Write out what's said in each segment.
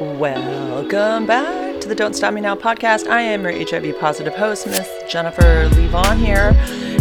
Welcome back to the Don't Stop Me Now podcast. I am your HIV positive host, Miss Jennifer Levon here,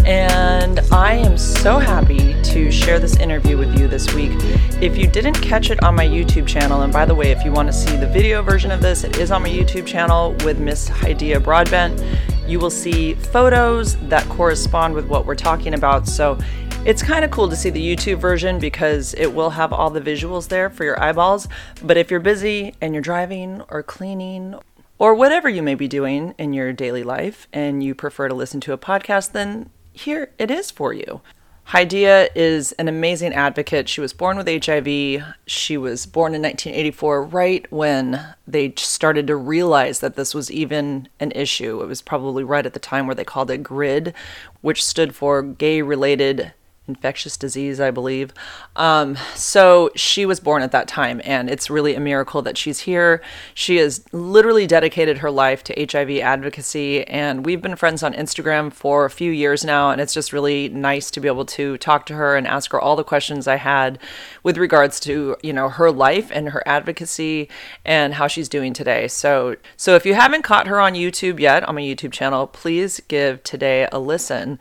and I am so happy to share this interview with you this week. If you didn't catch it on my YouTube channel, and by the way, if you want to see the video version of this, it is on my YouTube channel with Miss Hydeia Broadbent. You will see photos that correspond with what we're talking about. So it's kind of cool to see the YouTube version because it will have all the visuals there for your eyeballs. But if you're busy and you're driving or cleaning or whatever you may be doing in your daily life and you prefer to listen to a podcast, then here it is for you. Hydeia is an amazing advocate. She was born with HIV. She was born in 1984, right when they started to realize that this was even an issue. It was probably right at the time where they called it GRID, which stood for Gay Related infectious disease, I believe. Um, so she was born at that time, and it's really a miracle that she's here. She has literally dedicated her life to HIV advocacy, and we've been friends on Instagram for a few years now, and it's just really nice to be able to talk to her and ask her all the questions I had with regards to you know her life and her advocacy and how she's doing today. So so if you haven't caught her on YouTube yet on my YouTube channel, please give today a listen.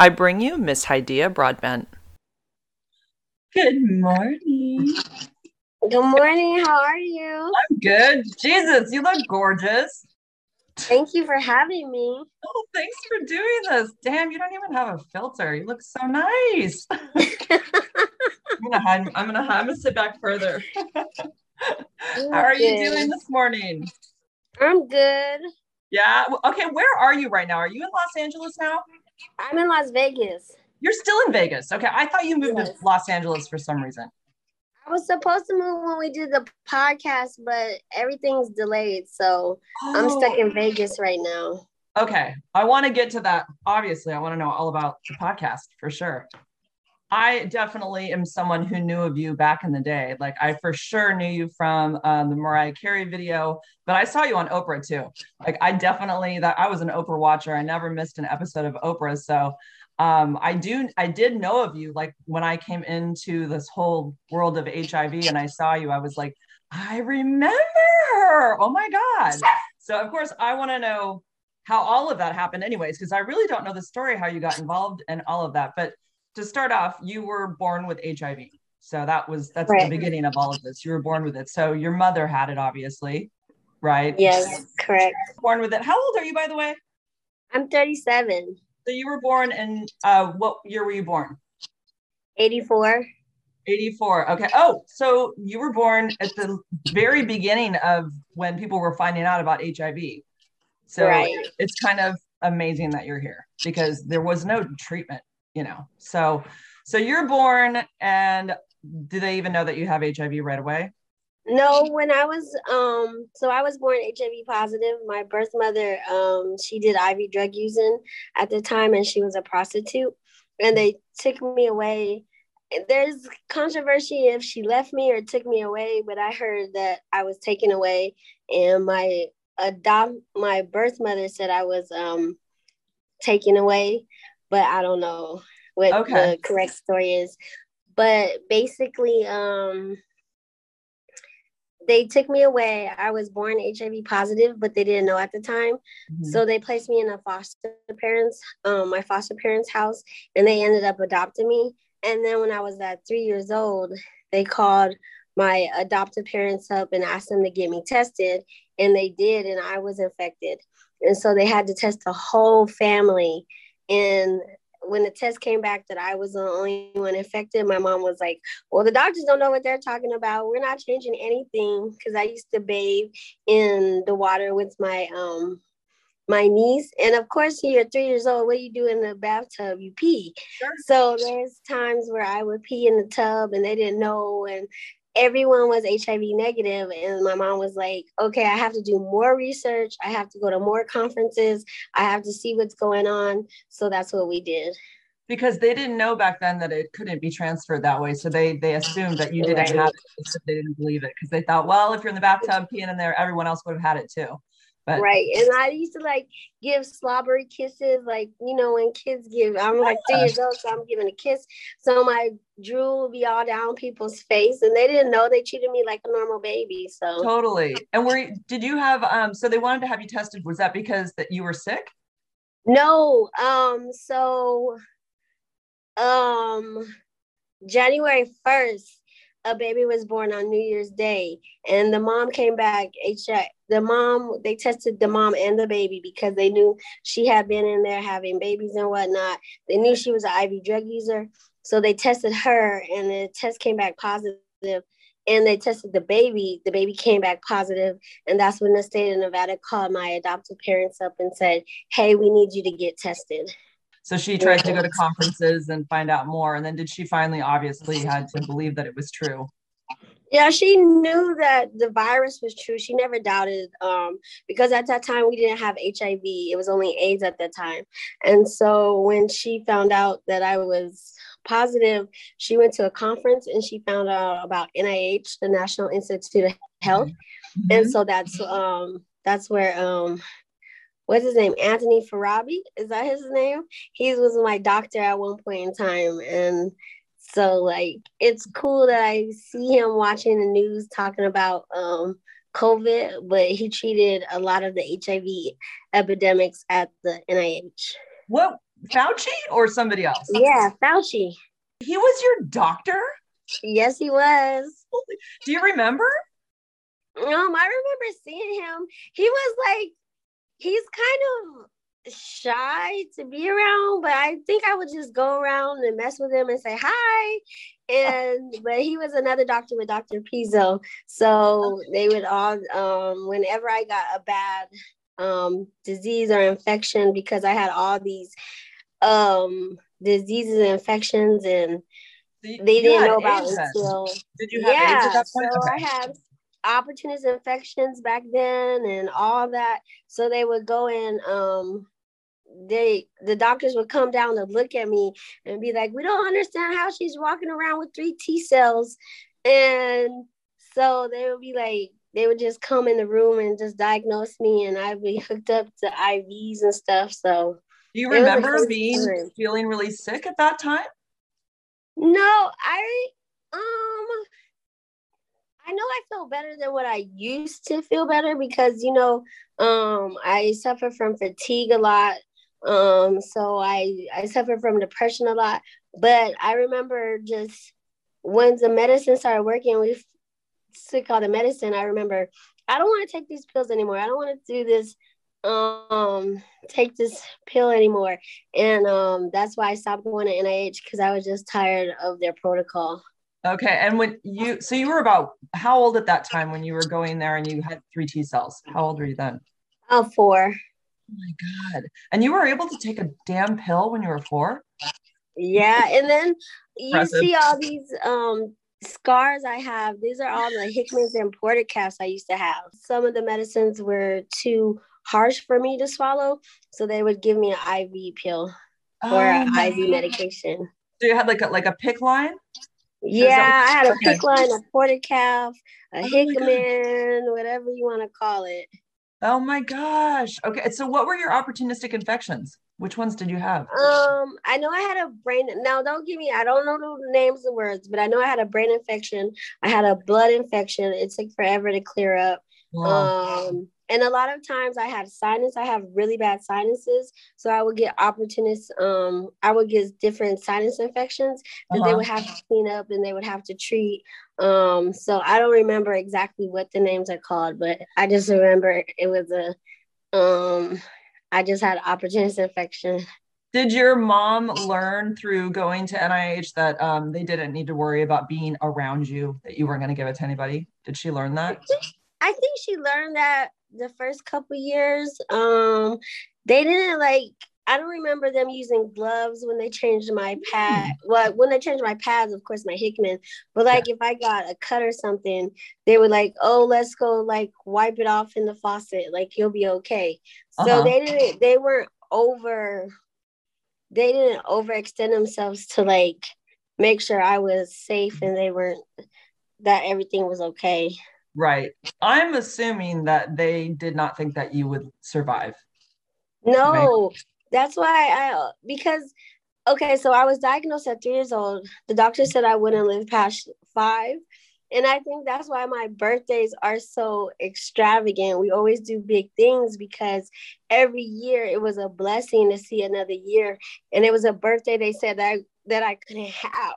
I bring you Miss Hydeia Broadbent. Good morning. Good morning. How are you? I'm good. Jesus, you look gorgeous. Thank you for having me. Oh, thanks for doing this. Damn, you don't even have a filter. You look so nice. I'm gonna hide. I'm gonna. I'm gonna sit back further. How are you doing this morning? I'm good. Yeah. Okay. Where are you right now? Are you in Los Angeles now? I'm in Las Vegas. You're still in Vegas. Okay. I thought you moved yes. to Los Angeles for some reason. I was supposed to move when we did the podcast, but everything's delayed. So oh. I'm stuck in oh. Vegas right now. Okay. I want to get to that. Obviously, I want to know all about the podcast for sure. I definitely am someone who knew of you back in the day. Like I for sure knew you from um, the Mariah Carey video, but I saw you on Oprah too. Like I definitely that I was an Oprah watcher. I never missed an episode of Oprah. So um, I do I did know of you like when I came into this whole world of HIV and I saw you. I was like, I remember her. Oh my god. So of course I want to know how all of that happened, anyways, because I really don't know the story how you got involved and all of that, but to start off, you were born with HIV. So that was that's right. the beginning of all of this. You were born with it. So your mother had it, obviously, right? Yes, correct. Born with it. How old are you, by the way? I'm 37. So you were born in uh, what year were you born? 84. 84. Okay. Oh, so you were born at the very beginning of when people were finding out about HIV. So right. it's kind of amazing that you're here because there was no treatment you know. So so you're born and do they even know that you have hiv right away? No when i was um so i was born hiv positive. My birth mother um she did iv drug using at the time and she was a prostitute. And they took me away. There's controversy if she left me or took me away but i heard that i was taken away. And my adopt my birth mother said i was um taken away but I don't know what okay. the correct story is. But basically, um, they took me away. I was born HIV positive, but they didn't know at the time. Mm-hmm. So they placed me in a foster parents, um, my foster parents' house, and they ended up adopting me. And then when I was at three years old, they called my adoptive parents up and asked them to get me tested, and they did, and I was infected. And so they had to test the whole family and when the test came back that I was the only one infected, my mom was like, Well, the doctors don't know what they're talking about. We're not changing anything. Cause I used to bathe in the water with my um my niece. And of course, you're three years old. What do you do in the bathtub? You pee. Sure. So there's times where I would pee in the tub and they didn't know. And everyone was HIV negative, and my mom was like, "Okay, I have to do more research. I have to go to more conferences. I have to see what's going on." So that's what we did. Because they didn't know back then that it couldn't be transferred that way, so they they assumed that you didn't have it. So they didn't believe it because they thought, well, if you're in the bathtub peeing in there, everyone else would have had it too. But right. And I used to like give slobbery kisses, like, you know, when kids give, I'm like three years old, so I'm giving a kiss. So my drool be all down people's face. And they didn't know they treated me like a normal baby. So totally. And were you, did you have um so they wanted to have you tested? Was that because that you were sick? no. Um, so um January 1st, a baby was born on New Year's Day, and the mom came back. HIV, the mom, they tested the mom and the baby because they knew she had been in there having babies and whatnot. They knew she was an IV drug user, so they tested her, and the test came back positive. And they tested the baby. The baby came back positive, and that's when the state of Nevada called my adoptive parents up and said, "Hey, we need you to get tested." So she tried to go to conferences and find out more. And then did she finally obviously had to believe that it was true? Yeah, she knew that the virus was true. She never doubted um, because at that time we didn't have HIV. It was only AIDS at that time. And so when she found out that I was positive, she went to a conference and she found out about NIH, the National Institute of Health. Mm-hmm. And so that's um that's where um what's his name? Anthony Farabi. Is that his name? He was my doctor at one point in time. And so like it's cool that I see him watching the news talking about um COVID, but he treated a lot of the HIV epidemics at the NIH. What Fauci or somebody else? Yeah, Fauci. He was your doctor? Yes, he was. Do you remember? Um, I remember seeing him. He was like, he's kind of shy to be around, but I think I would just go around and mess with him and say hi. And but he was another doctor with Dr. Pizzo. So they would all um whenever I got a bad um disease or infection because I had all these um diseases and infections and So you- they you didn't know about it until Did you have yeah, so? I Okay. had opportunist infections back then and all that. So they would go in, um, they the doctors would come down to look at me and be like, We don't understand how she's walking around with three T cells. And so they would be like, they would just come in the room and just diagnose me and I'd be hooked up to IVs and stuff. So Do you It was a remember being time. feeling really sick at that time? No, I um I know I feel better than what I used to feel better because you know um I suffer from fatigue a lot. Um so I I suffer from depression a lot, but I remember just once the medicine started working, we took all the medicine. I remember I don't want to take these pills anymore. I don't want to do this um take this pill anymore and um that's why i stopped going to nih because i was just tired of their protocol Okay. And when you, so you were about how old at that time when you were going there and you had three T cells? How old were you then? oh four Oh my God. And you were able to take a damn pill when you were four? yeah and then you Impressive. see all these um scars i have these are all the hickmans and Port-a-Caths i used to have some of the medicines were too harsh for me to swallow so they would give me an iv pill or Oh an my iv God. medication So you had like a, like a PICC line? Yeah, I had a PICC line, a Port-a-Cath, a Oh hickman, whatever you want to call it. Oh my gosh. Okay. So what were your opportunistic infections? Which ones did you have? Um, I know I had a brain. Now, don't give me. I don't know the names of words, but I know I had a brain infection. I had a blood infection. It took forever to clear up. Wow. Um, and a lot of times I had sinus. I have really bad sinuses, so I would get opportunists. Um, I would get different sinus infections that they Uh-huh. would have to clean up and they would have to treat. Um, so I don't remember exactly what the names are called, but I just remember it was a. Um, I just had opportunist infection. Did your mom learn through going to NIH that um, they didn't need to worry about being around you, that you weren't going to give it to anybody? Did she learn that? I think she learned that the first couple years. Um, they didn't like. I don't remember them using gloves when they changed my pad. Well, when they changed my pads, of course, my Hickman. But like, if I got a cut or something, they were like, "Oh, let's go like wipe it off in the faucet. Like you'll be okay." So Uh-huh. they didn't. They weren't over. They didn't overextend themselves to like make sure I was safe and they weren't that everything was okay. Right. I'm assuming that they did not think that you would survive. No, right? That's why I because okay, so I was diagnosed at three years old. The doctor said I wouldn't live past five. And I think that's why my birthdays are so extravagant. We always do big things because every year it was a blessing to see another year. And it was a birthday they said that I, that I couldn't have.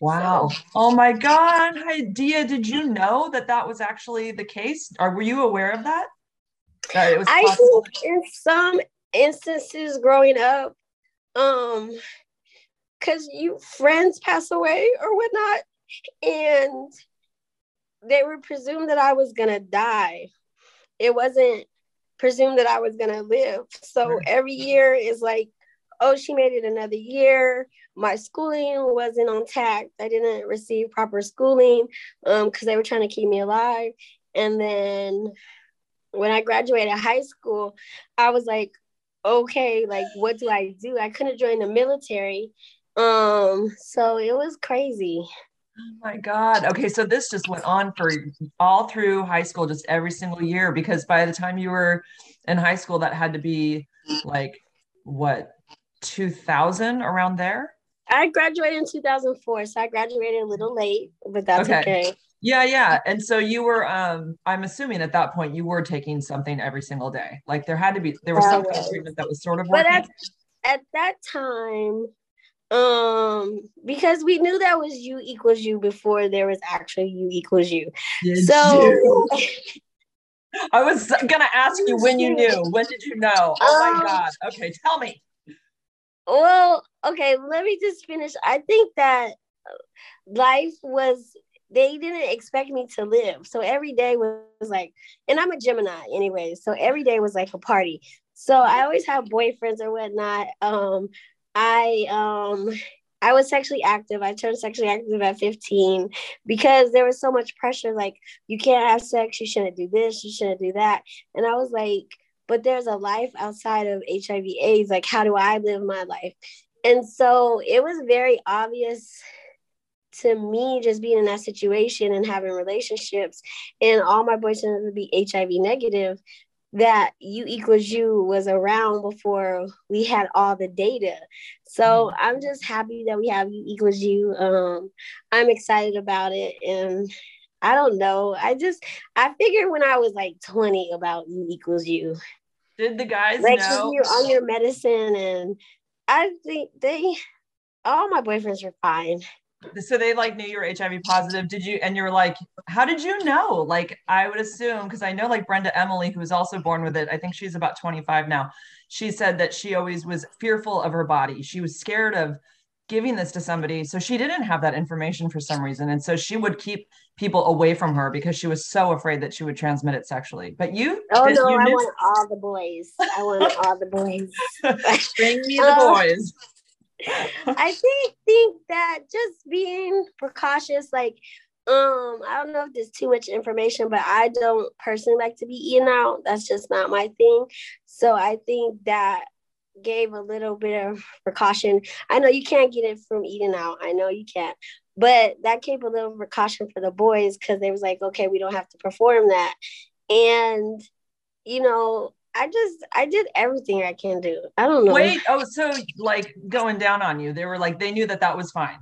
Wow. So, oh my God. Hydeia, did you know that that was actually the case? Or were you aware of that? That it was I think in some instances growing up, um, because you friends pass away or whatnot, and they were presumed that I was gonna die. It wasn't presumed that I was gonna live. So every year is like, oh, she made it another year. My schooling wasn't on tact. I didn't receive proper schooling um because they were trying to keep me alive. And then when I graduated high school, I was like, okay, like what do I do? I couldn't join the military. Um, so it was crazy. Oh my God. Okay. So this just went on for all through high school, just every single year, because by the time you were in high school, that had to be like what, 2000 around there? I graduated in 2004. So I graduated a little late, but that's okay. okay. Yeah, yeah. And so you were um I'm assuming at that point you were taking something every single day. Like there had to be there was some kind of treatment that was sort of working. But at, at that time, um because we knew that was u equals u before there was actually u equals u yes, so i was gonna ask you when you knew. When did you know? Oh um, my god. Okay tell me. well okay let me just finish. I think that life was they didn't expect me to live so every day was like and i'm a gemini anyway so every day was like a party so i always have boyfriends or whatnot um I um I was sexually active. I turned sexually active at 15 because there was so much pressure like you can't have sex, you shouldn't do this, you shouldn't do that. And I was like, but there's a life outside of HIV AIDS. Like how do I live my life? And so it was very obvious to me just being in that situation and having relationships and all my boyfriends would be HIV negative that U equals U was around before we had all the data. So mm-hmm. I'm just happy that we have U equals U. Um, I'm excited about it. And I don't know. I just, I figured when I was like 20 about U equals U. Did the guys like know? You're on your medicine. And I think they, all my boyfriends are fine so they like knew you were HIV positive. Did you? And you were like, how did you know? Like, I would assume because I know like Brenda Emily, who was also born with it. I think she's about 25 now. She said that she always was fearful of her body. She was scared of giving this to somebody. So she didn't have that information for some reason. And so she would keep people away from her because she was so afraid that she would transmit it sexually. But you? Oh, no, you I want all the boys. I want all the boys. Bring me the uh, boys. I think think that just being precautious, like um, I don't know if there's too much information, but I don't personally like to be eaten out. That's just not my thing. So I think that gave a little bit of precaution. I know you can't get it from eating out. I know you can't. But that gave a little precaution for the boys because they was like, okay, we don't have to perform that. And, you know, I just I did everything I can do. I don't know. Wait, oh, so like going down on you? They were like they knew that that was fine.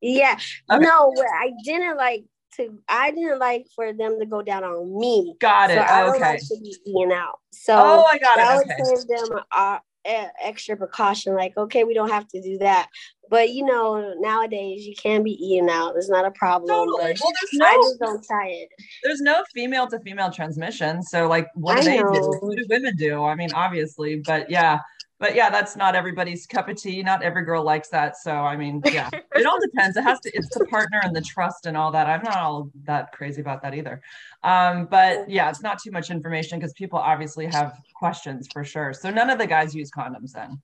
Yeah. Okay. No, I didn't like to. I didn't like for them to go down on me. Got it. So I okay. Like to be being out. So oh, I got it. Okay. would give them a, a, extra precaution. Like, okay, we don't have to do that. But you know, nowadays you can be eating out. It's not a problem. Totally. Well, no, I just don't try it. There's no female to female transmission. So like what do I they know. do? What do women do? I mean, obviously, but yeah. But yeah, that's not everybody's cup of tea. Not every girl likes that. So I mean, yeah, it all depends. It has to. It's the partner and the trust and all that. I'm not all that crazy about that either. Um, but yeah, it's not too much information because people obviously have questions for sure. So none of the guys use condoms then.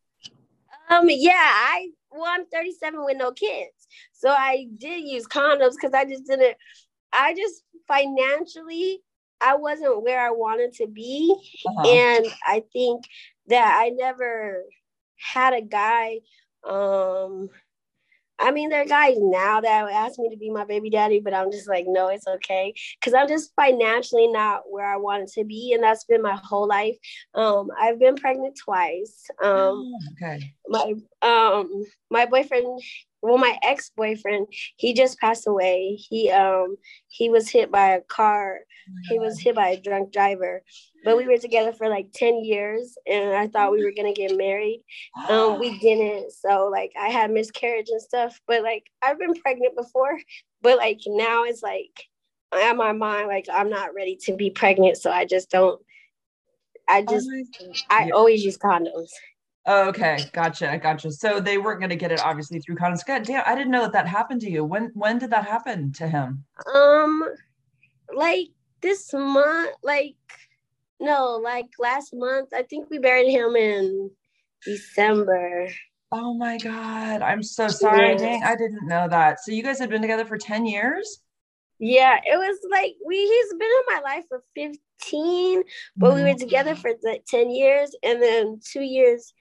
Um, yeah, I well, I'm 37 with no kids. So I did use condoms because I just didn't, I just financially, I wasn't where I wanted to be. Uh-huh. And I think that I never had a guy um I mean, there are guys now that ask me to be my baby daddy, but I'm just like, no, it's okay. Cause I'm just financially not where I wanted to be. And that's been my whole life. Um, I've been pregnant twice. Um, Oh, okay. my um my boyfriend well my ex-boyfriend he just passed away. He um he was hit by a car. He was hit by a drunk driver. But we were together for like 10 years and i thought we were gonna get married. Um we didn't. So like i had miscarriage and stuff but like i've been pregnant before. But like now it's like in my mind like i'm not ready to be pregnant so i just don't i just i always use condoms Okay, gotcha, gotcha. So they weren't going to get it obviously through condoms. God damn, I didn't know that that happened to you. When when did that happen to him? Um, like this month, like no, like last month. I think we buried him in December. Oh my God, I'm so sorry. Dang, I didn't know that. So you guys had been together for 10 years? Yeah, it was like we. He's been in my life for fifteen, but we were together for like ten years, and then two years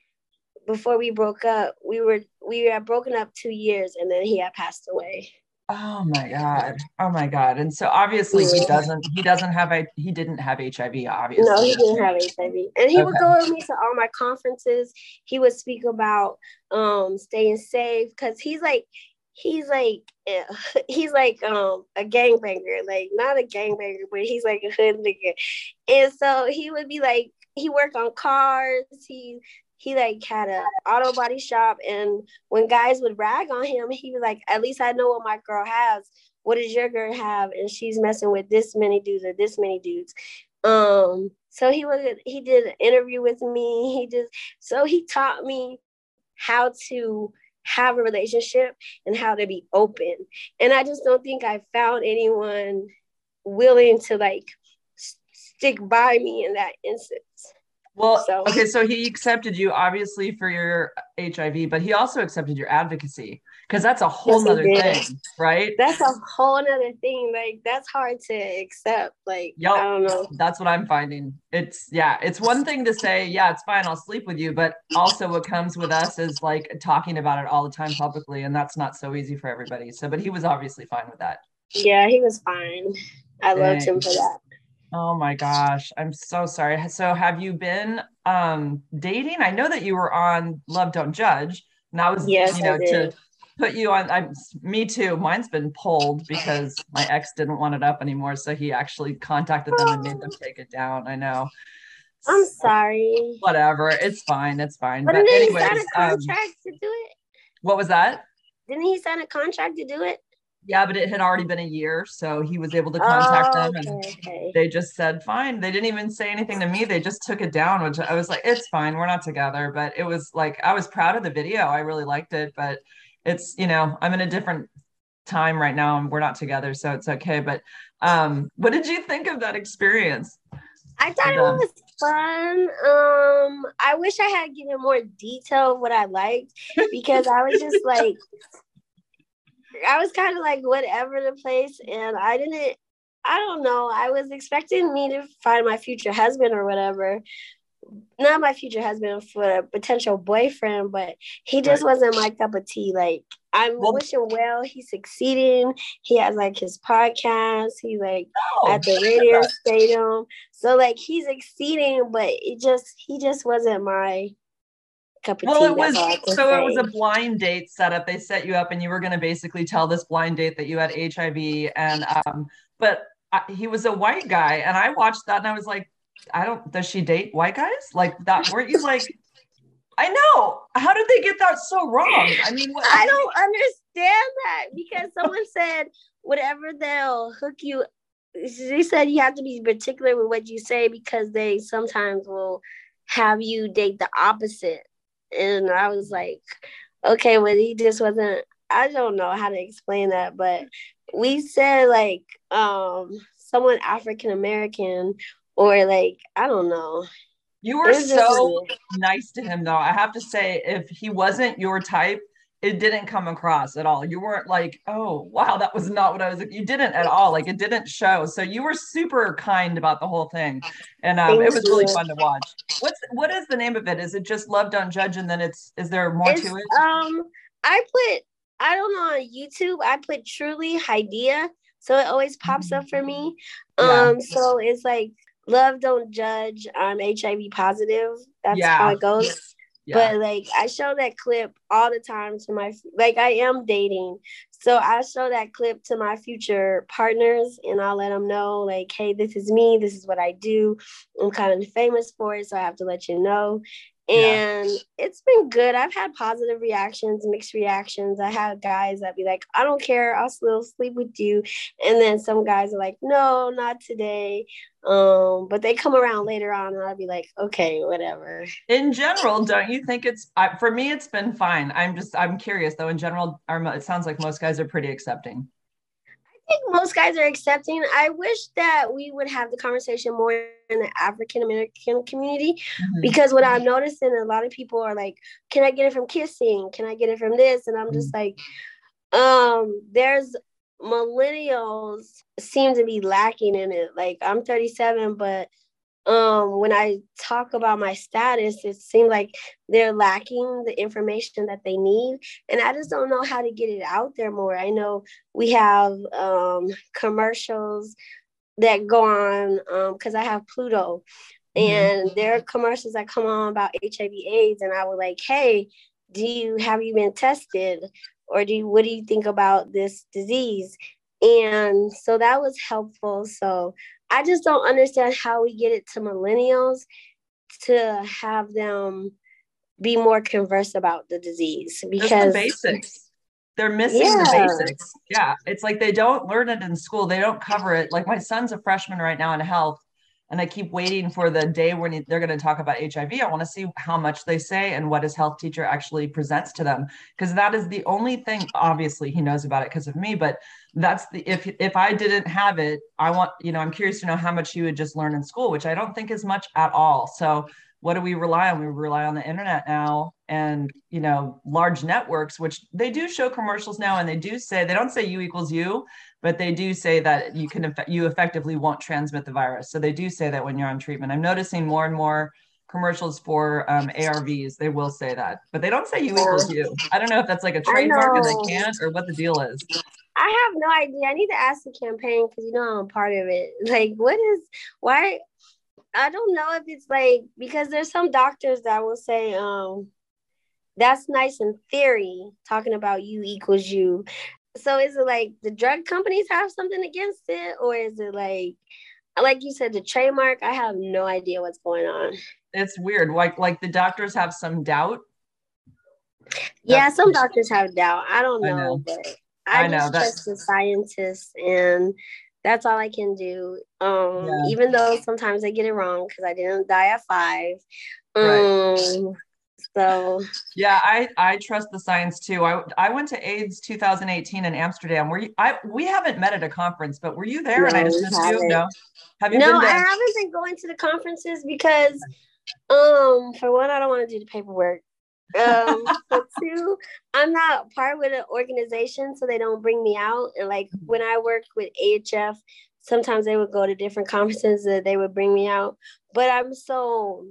before we broke up, we were we had broken up two years, and then he had passed away. Oh my God. Oh my God. And so obviously he doesn't he doesn't have I he didn't have HIV, obviously. No, he didn't have HIV, and he would go with me to all my conferences. He would speak about um staying safe because he's like he's like he's like um a gangbanger, like not a gangbanger, but he's like a hood nigga, and so he would be like he worked on cars. He he like had a auto body shop, and when guys would rag on him, he was like, "At least I know what my girl has. What does your girl have?" And she's messing with this many dudes or this many dudes. Um, so he was he did an interview with me. He just so he taught me how to have a relationship and how to be open. And I just don't think I found anyone willing to like stick by me in that instance. Well, So- okay, so he accepted you obviously for your HIV, but he also accepted your advocacy because that's a whole Yes, he nother thing, right? That's a whole nother thing. Like that's hard to accept. Like Yup. I don't know. That's what I'm finding. It's yeah, it's one thing to say, yeah, it's fine, I'll sleep with you, but also what comes with us is like talking about it all the time publicly, and that's not so easy for everybody. So, but he was obviously fine with that. Yeah, he was fine. I loved him for that. Oh my gosh, I'm so sorry. So, have you been um dating? I know that you were on Love Don't Judge, and I was, Yes, you know, to put you on. I'm me too. Mine's been pulled because my ex didn't want it up anymore, so he actually contacted them and made them take it down. I know. I'm sorry. Whatever, it's fine. It's fine. But But anyways, um, to do it? what was that? Didn't he sign a contract to do it? Yeah, but it had already been a year, so he was able to contact Oh, them and okay, they just said fine. They didn't even say anything to me they just took it down which i was like it's fine we're not together but it was like i was proud of the video i really liked it but it's you know i'm in a different time right now and we're not together so it's okay but um what did you think of that experience? I thought it was fun. Um, I wish I had given more detail of what I liked because I was just like, I was kind of like whatever the place, and I didn't. I don't know. I was expecting me to find my future husband or whatever. Not my future husband for a potential boyfriend, but he just wasn't my cup of tea. Like I'm Well- wishing well. He's succeeding. He has like his podcast. He like oh, at the radio stadium. So like he's exceeding, but it just he just wasn't my well it was that's all I can so it was a blind date setup they set you up and you were going to basically tell this blind date that you had hiv and um but I, he was a white guy and i watched that and i was like i don't does she date white guys like that weren't you like i know how did they get that so wrong i mean what, I don't understand that because someone said whatever they'll hook you. they said you have to be particular with what you say because they sometimes will have you date the opposite. And I was like, okay, well, he just wasn't. I don't know how to explain that, but we said like um someone African American or like I don't know. you were was just so nice to him though i have to say if he wasn't your type it didn't come across at all you weren't like oh wow that was not what i was you didn't at all like it didn't show so you were super kind about the whole thing and um, it was really fun to watch what's what is the name of it is it just love don't judge and then it's is there more It's, to it um, I put I don't know on YouTube. I put truly idea, so it always pops up for me. Yeah. Um, so it's like love don't judge. I'm HIV positive. That's Yeah. how it goes. Yeah. But like I show that clip all the time to my like I am dating. So I show that clip to my future partners and I'll let them know like, hey, this is me, this is what I do. I'm kind of famous for it, so I have to let you know. Yeah. And it's been good. I've had positive reactions, mixed reactions. I had guys that be like, I don't care, I'll still sleep with you. And then some guys are like, no, not today. Um, but they come around later on and I'll be like, okay, whatever. in general, don't you think it's I, for me? It's been fine. I'm just I'm curious though. In general, mo- it sounds like most guys are pretty accepting. Think most guys are accepting. I wish that we would have the conversation more in the African American community Mhm. because what I'm noticing, a lot of people are like, "Can I get it from kissing? Can I get it from this?" And I'm just like, um, there's millennials seem to be lacking in it. Like I'm 37, but um when I talk about my status, it seems like they're lacking the information that they need. And I just don't know how to get it out there more. I know we have um commercials that go on um, because I have Pluto. Mhm. And there are commercials that come on about HIV AIDS, and I was like, hey, do you have you been tested? Or do you what do you think about this disease? And so that was helpful. So I just don't understand how we get it to millennials to have them be more conversed about the disease because the basics. They're missing Yeah. the basics. Yeah. It's like they don't learn it in school. They don't cover it. Like my son's a freshman right now in health, and I keep waiting for the day when they're going to talk about HIV. I want to see how much they say and what his health teacher actually presents to them because that is the only thing. Obviously, he knows about it because of me, but that's the if if I didn't have it, I want you know I'm curious to know how much you would just learn in school, which I don't think is much at all. So what do we rely on? We rely on the internet now and you know large networks, which they do show commercials now, and they do say they don't say U equals U, but they do say that you can you effectively won't transmit the virus. So they do say that when you're on treatment. I'm noticing more and more commercials for um, ARVs. They will say that, but they don't say U equals U. I don't know if that's like a trademark and they can't, or what the deal is. I have no idea. I need to ask the campaign because you know I'm a part of it. Like, what is why? I don't know if it's like because there's some doctors that will say, um, that's nice in theory, talking about U equals U. So is it like the drug companies have something against it, or is it like, like you said, the trademark? I have no idea what's going on. It's weird. Like like the doctors have some doubt. Yeah, That's- some doctors have doubt. I don't I know, know. but I, I know, just that's- trust the scientists, and that's all I can do. Um, Yeah. even though sometimes I get it wrong because I didn't die at five. Right. Um, so Yeah, I I trust the science too. I I went to AIDS 2018 in Amsterdam. Were you? I we haven't met at a conference, but were you there? and I just missed you. No. Have you no, I haven't been going to the conferences because, um, for one, I don't want to do the paperwork. Um, two, I'm not part with an organization, so they don't bring me out. And like when I worked with AHF, sometimes they would go to different conferences that they would bring me out. But I'm so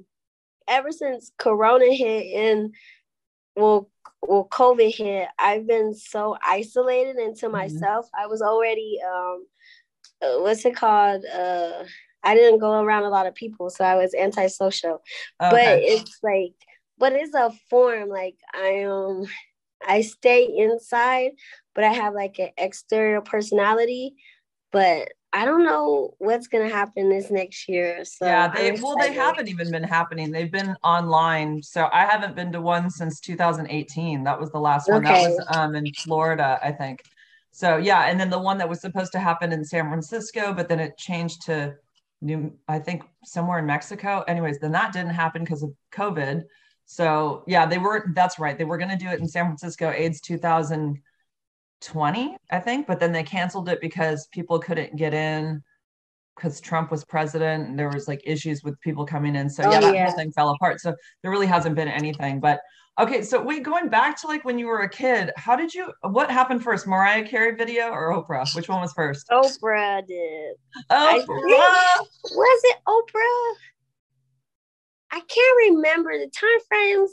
ever since Corona hit and well, well, COVID hit, I've been so isolated into Mhm. myself. I was already um, uh, what's it called? Uh, I didn't go around a lot of people, so I was antisocial. But it's like, but it's a form. Like I um, I stay inside, but I have like an exterior personality. But I don't know what's gonna happen this next year. So yeah, they well they haven't even been happening. They've been online. So I haven't been to one since 2018. That was the last one. That was um in Florida, I think. So yeah, and then the one that was supposed to happen in San Francisco, but then it changed to New, I think somewhere in Mexico. Anyways, then that didn't happen because of COVID. So yeah, they were. That's right. They were going to do it in San Francisco, AIDS 2020, I think, but then they canceled it because people couldn't get in because Trump was president and there was like issues with people coming in. So Oh, yeah, that yeah. whole thing fell apart. So there really hasn't been anything. But okay, so wait, going back to like when you were a kid, how did you? What happened first, Mariah Carey video or Oprah? Which one was first? Oprah did. Oprah. Was it Oprah? I can't remember the time frames.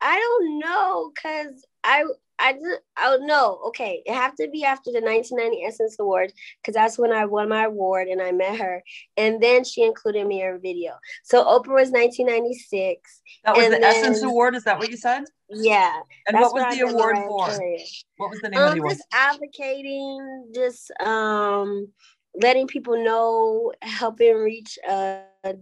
I don't know because I I. Oh no. Okay, it have to be after the 1990 Essence Award because that's when I won my award and I met her, and then she included me in her video. So Oprah was 1996. That was the then, Essence Award. Is that what you said? Yeah. And what was the award for? What was the name um, of the award? Just advocating, just um, letting people know, helping reach uh,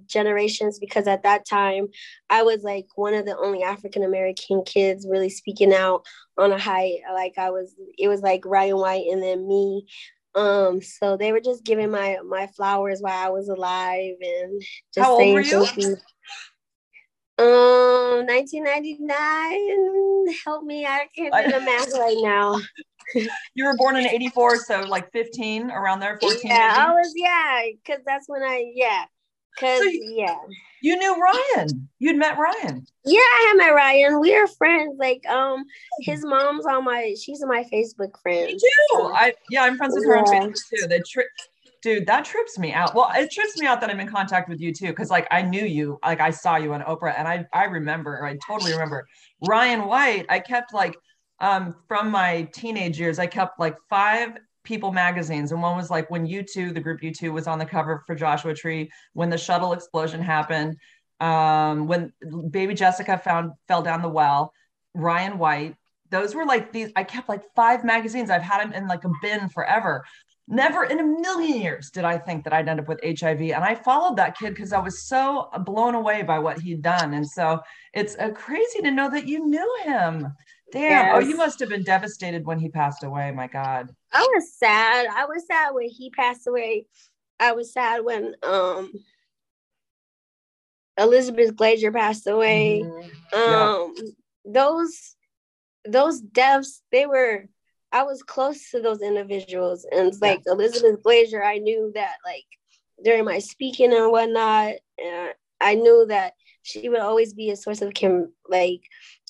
generations because at that time I was like one of the only African American kids really speaking out on a high like I was it was like Ryan White and then me. Um so they were just giving my my flowers while I was alive and just How saying thank you. Um 1999 help me I can't do the math right now. You were born in 84 so like 15 around there 14 yeah maybe? I was yeah because that's when I yeah Cause so you, yeah, you knew Ryan. You'd met Ryan. Yeah, I had met Ryan. We are friends. Like, um, his mom's on my. She's my Facebook friend. Me too. So. I yeah, I'm friends with her yeah. on Facebook too. The trip, dude, that trips me out. Well, it trips me out that I'm in contact with you too, because like I knew you, like I saw you on Oprah, and I I remember, I totally remember Ryan White. I kept like um from my teenage years, I kept like five People magazines, and one was like when U2, the group U2, was on the cover for Joshua Tree, when the shuttle explosion happened, um, when baby Jessica found fell down the well, Ryan White. Those were like these. I kept like five magazines. I've had them in like a bin forever. Never in a million years did I think that I'd end up with HIV. And I followed that kid because I was so blown away by what he'd done. And so it's uh, crazy to know that you knew him. Damn. Yes. Oh, you must have been devastated when he passed away. My God. I was sad. I was sad when he passed away. I was sad when um Elizabeth Glaser passed away. Mm-hmm. Um yeah. those those deaths, they were I was close to those individuals. And like yeah. Elizabeth Glaser, I knew that like during my speaking and whatnot, uh, I knew that she would always be a source of Kim like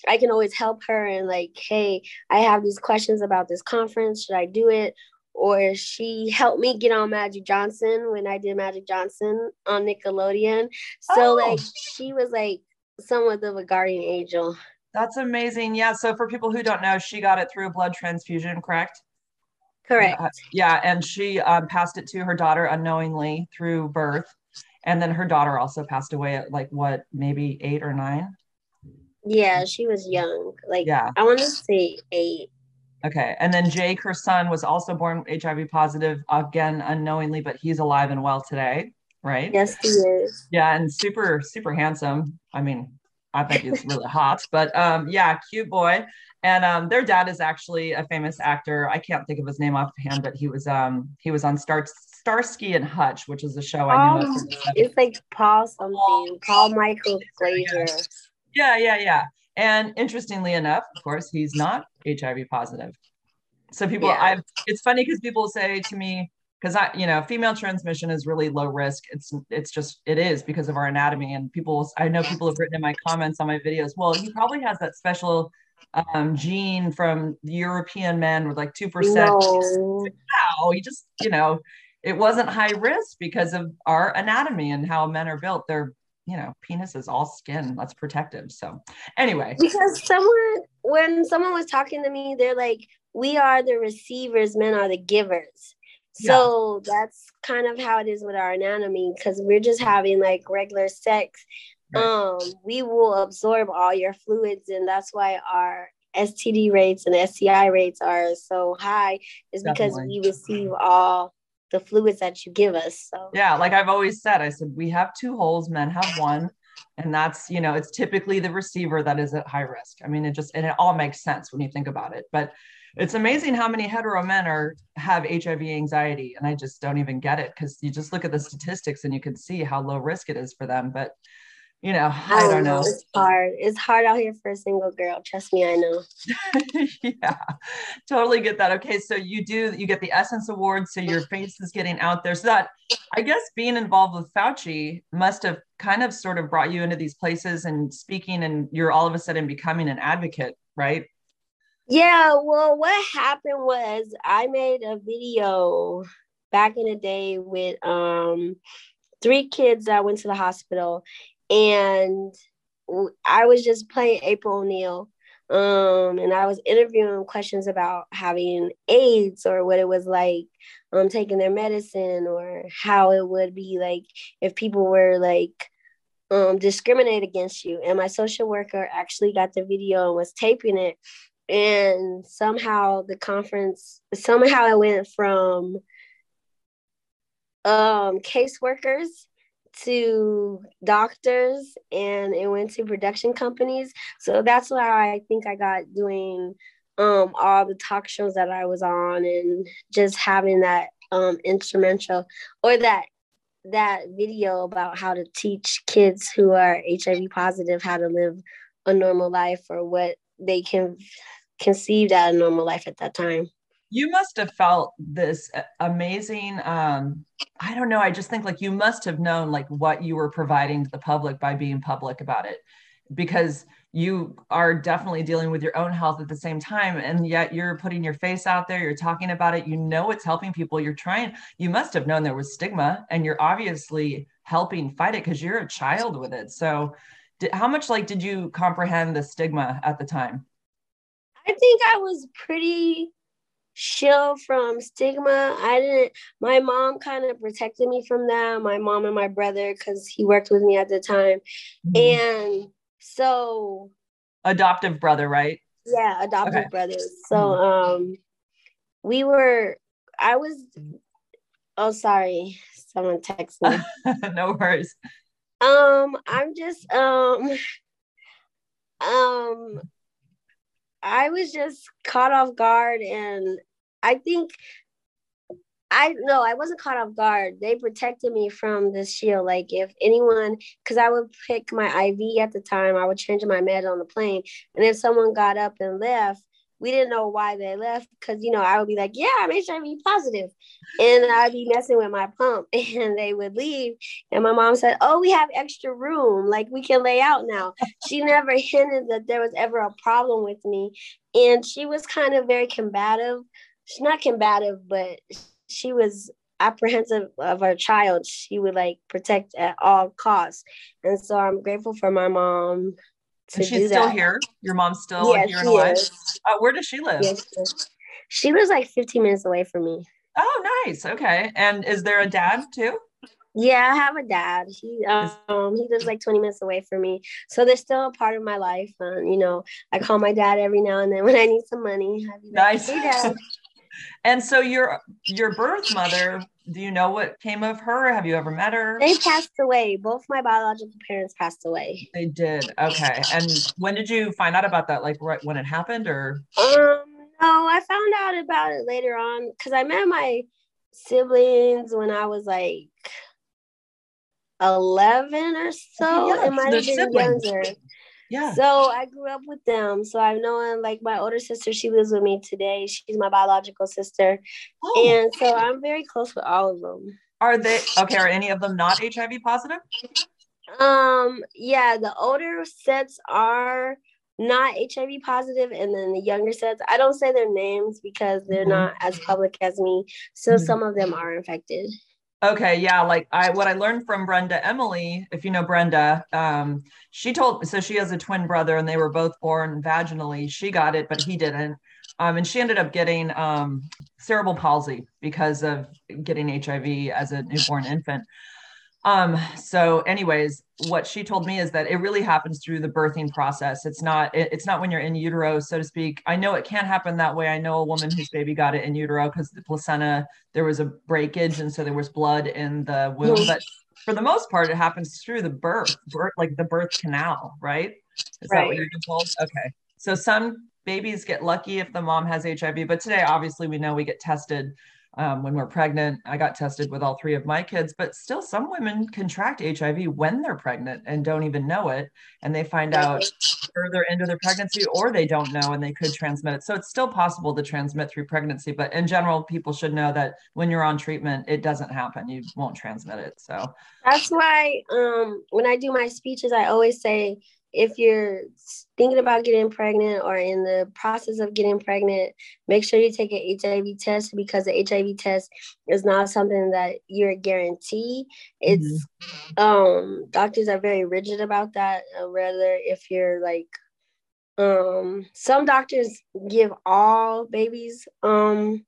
I can always help her and like, hey, I have these questions about this conference. Should I do it? Or she helped me get on Magic Johnson when I did Magic Johnson on Nickelodeon. So oh. like she was like somewhat of a guardian angel. That's amazing. Yeah. So for people who don't know, she got it through a blood transfusion, correct? Correct. Uh, yeah, and she um, passed it to her daughter unknowingly through birth, and then her daughter also passed away at like what, maybe eight or nine. Yeah, she was young. Like yeah. I want to say eight. Okay. And then Jake, her son, was also born HIV positive, again, unknowingly, but he's alive and well today, right? Yes, he is. Yeah, and super, super handsome. I mean, I think he's really hot, but um, yeah, cute boy. And um, their dad is actually a famous actor. I can't think of his name offhand, but he was um he was on Star Starsky and Hutch, which is a show I knew. Um, it's like Paul something, Paul Michael Glaser. Yeah, yeah, yeah. And interestingly enough, of course, he's not HIV positive. So people, yeah. I've it's funny because people say to me, because I, you know, female transmission is really low risk. It's it's just it is because of our anatomy. And people, I know people have written in my comments on my videos. Well, he probably has that special um, gene from European men with like two percent. No. Wow, he just you know, it wasn't high risk because of our anatomy and how men are built. They're you know, penis is all skin. That's protective. So anyway. Because someone when someone was talking to me, they're like, we are the receivers, men are the givers. So yeah. that's kind of how it is with our anatomy because we're just having like regular sex. Right. Um, we will absorb all your fluids, and that's why our STD rates and STI rates are so high, is because we receive all the fluids that you give us. So yeah, like I've always said, I said we have two holes, men have one. And that's, you know, it's typically the receiver that is at high risk. I mean, it just and it all makes sense when you think about it. But it's amazing how many hetero men are have HIV anxiety. And I just don't even get it because you just look at the statistics and you can see how low risk it is for them. But you know, I, don't know. It's hard. It's hard out here for a single girl. Trust me, I know. yeah, totally get that. Okay, so you do you get the Essence Award, so your face is getting out there. So that I guess being involved with Fauci must have kind of sort of brought you into these places and speaking, and you're all of a sudden becoming an advocate, right? Yeah. Well, what happened was I made a video back in the day with um three kids that went to the hospital and I was just playing April O'Neil. Um, and I was interviewing questions about having AIDS or what it was like um, taking their medicine or how it would be like if people were like um, discriminate against you. And my social worker actually got the video and was taping it. And somehow the conference, somehow it went from um, caseworkers to doctors and it went to production companies. So that's why I think I got doing um, all the talk shows that I was on and just having that um, instrumental or that that video about how to teach kids who are HIV positive how to live a normal life or what they can conceived at a normal life at that time you must have felt this amazing um i don't know i just think like you must have known like what you were providing to the public by being public about it. Because you are definitely dealing with your own health at the same time and yet you're putting your face out there you're talking about it you know it's helping people you're trying you must have known there was stigma and you're obviously helping fight it because you're a child with it. So did, how much like did you comprehend the stigma at the time? I think i was pretty shield from stigma. I didn't, my mom kind of protected me from that, my mom and my brother, because he worked with me at the time. Mm-hmm. And so, adoptive brother, right? Yeah, adoptive okay. brothers. So, mm-hmm. um, we were, I was, oh, sorry, someone texted me. no worries. Um, I'm just, um, um, I was just caught off guard and I think I no, I wasn't caught off guard. They protected me from this shield. Like if anyone, because I would pick my IV at the time, I would change my med on the plane, and if someone got up and left, we didn't know why they left because you know I would be like, yeah, I'm HIV positive. positive, and I'd be messing with my pump, and they would leave, and my mom said, oh, we have extra room, like we can lay out now. She never hinted that there was ever a problem with me, and she was kind of very combative she's not combative, but she was apprehensive of her child. She would like protect at all costs. And so I'm grateful for my mom. To she's still that. here. Your mom's still yeah, here and alive. Uh, where does she live? Yes, she lives like 15 minutes away from me. Oh, nice. Okay. And is there a dad too? Yeah, I have a dad. He um he lives like 20 minutes away from me. So they're still a part of my life. And you know, I call my dad every now and then when I need some money. Nice. Like, hey, dad. And so your your birth mother, do you know what came of her? Have you ever met her? They passed away. Both my biological parents passed away. They did. Okay. And when did you find out about that? Like right when it happened or um no, I found out about it later on because I met my siblings when I was like 11 or so. Yeah, it might have been siblings. younger. Yeah. So I grew up with them. So I've known like my older sister, she lives with me today. She's my biological sister. Oh. And so I'm very close with all of them. Are they okay? Are any of them not HIV positive? Um, yeah, the older sets are not HIV positive, and then the younger sets, I don't say their names because they're mm-hmm. not as public as me. So mm-hmm. some of them are infected. Okay, yeah, like I what I learned from Brenda Emily, if you know Brenda, um, she told so she has a twin brother and they were both born vaginally. She got it, but he didn't. Um, and she ended up getting um, cerebral palsy because of getting HIV as a newborn infant. Um, so anyways, what she told me is that it really happens through the birthing process. It's not, it, it's not when you're in utero, so to speak. I know it can happen that way. I know a woman whose baby got it in utero because the placenta, there was a breakage. And so there was blood in the womb, but for the most part, it happens through the birth, birth like the birth canal, right? Is right. that what you're told? Okay. So some babies get lucky if the mom has HIV, but today, obviously, we know we get tested um, when we're pregnant. I got tested with all three of my kids, but still, some women contract HIV when they're pregnant and don't even know it. And they find out further into their pregnancy, or they don't know and they could transmit it. So it's still possible to transmit through pregnancy. But in general, people should know that when you're on treatment, it doesn't happen. You won't transmit it. So that's why um, when I do my speeches, I always say, if you're thinking about getting pregnant or in the process of getting pregnant, make sure you take an HIV test because the HIV test is not something that you're guaranteed. It's mm-hmm. um doctors are very rigid about that. Uh, rather, if you're like Um, some doctors give all babies, um,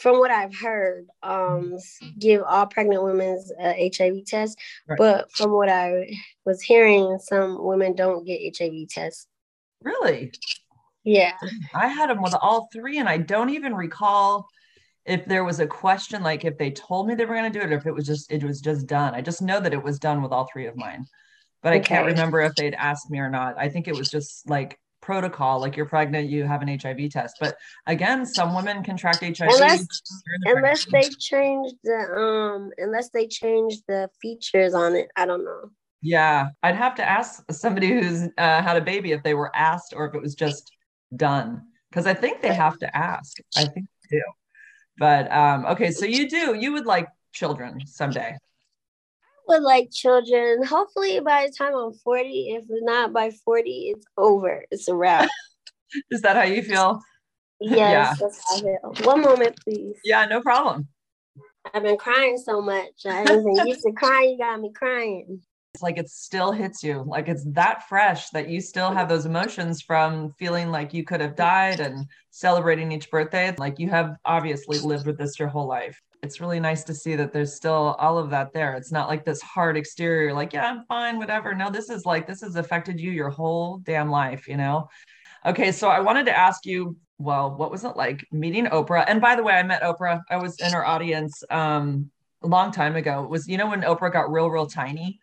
from what I've heard, um, give all pregnant women a HIV test. Right. But from what I was hearing, some women don't get HIV tests. Really? Yeah. I had them with all three, and I don't even recall if there was a question like if they told me they were going to do it or if it was just it was just done i just know that it was done with all three of mine but okay. i can't remember if they'd asked me or not i think it was just like protocol like you're pregnant you have an hiv test. But again some women contract hiv unless, unless they change the um unless they change the features on it i don't know. Yeah i'd have to ask somebody who's uh, had a baby if they were asked or if it was just done because i think they have to ask. I think they do. But um, okay, so you do you would like children someday. Would like children. Hopefully by the time I'm 40. If not by 40, it's over. It's a wrap. Is that how you feel? Yes, yeah. that's how I feel. One moment, please. Yeah, no problem. I've been crying so much. I been used to crying. You got me crying it's like it still hits you like it's that fresh that you still have those emotions from feeling like you could have died and celebrating each birthday like you have obviously lived with this your whole life it's really nice to see that there's still all of that there. It's not like this hard exterior like yeah i'm fine whatever. No this is like this has affected you your whole damn life you know? Okay so i wanted to ask you well what was it like meeting oprah? And by the way i met oprah. I was in her audience um a long time ago. It was you know when oprah got real real tiny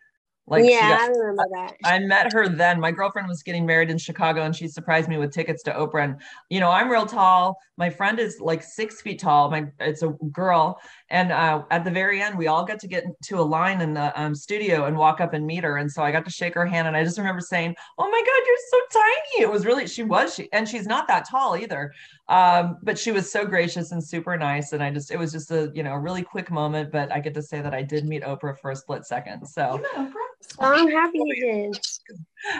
like yeah, got, I remember that. I met her then. My girlfriend was getting married in Chicago, and she surprised me with tickets to Oprah. And you know, I'm real tall. My friend is like six feet tall. My it's a girl, and uh, at the very end, we all got to get to a line in the um, studio and walk up and meet her. And so I got to shake her hand, and I just remember saying, "Oh my God, you're so tiny!" It was really she was she, and she's not that tall either. Um, but she was so gracious and super nice, and I just it was just a you know a really quick moment. But I get to say that I did meet Oprah for a split second. So. I'm happy you did.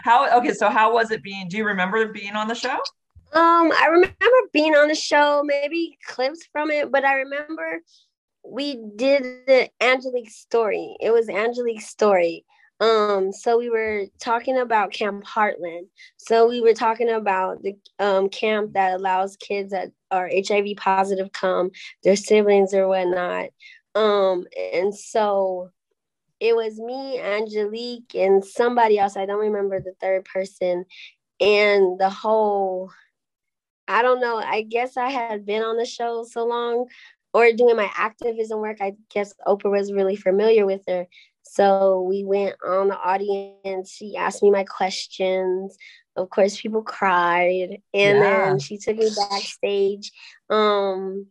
How okay? So how was it being? Do you remember being on the show? Um, I remember being on the show, maybe clips from it, but I remember we did the Angelique story. It was Angelique's story. Um, so we were talking about Camp Heartland. So we were talking about the um, camp that allows kids that are HIV positive come, their siblings or whatnot. Um, and so it was me, Angelique, and somebody else. I don't remember the third person. And the whole, I don't know, I guess I had been on the show so long or doing my activism work. I guess Oprah was really familiar with her. So we went on the audience. She asked me my questions. Of course, people cried. And yeah. then she took me backstage. Um,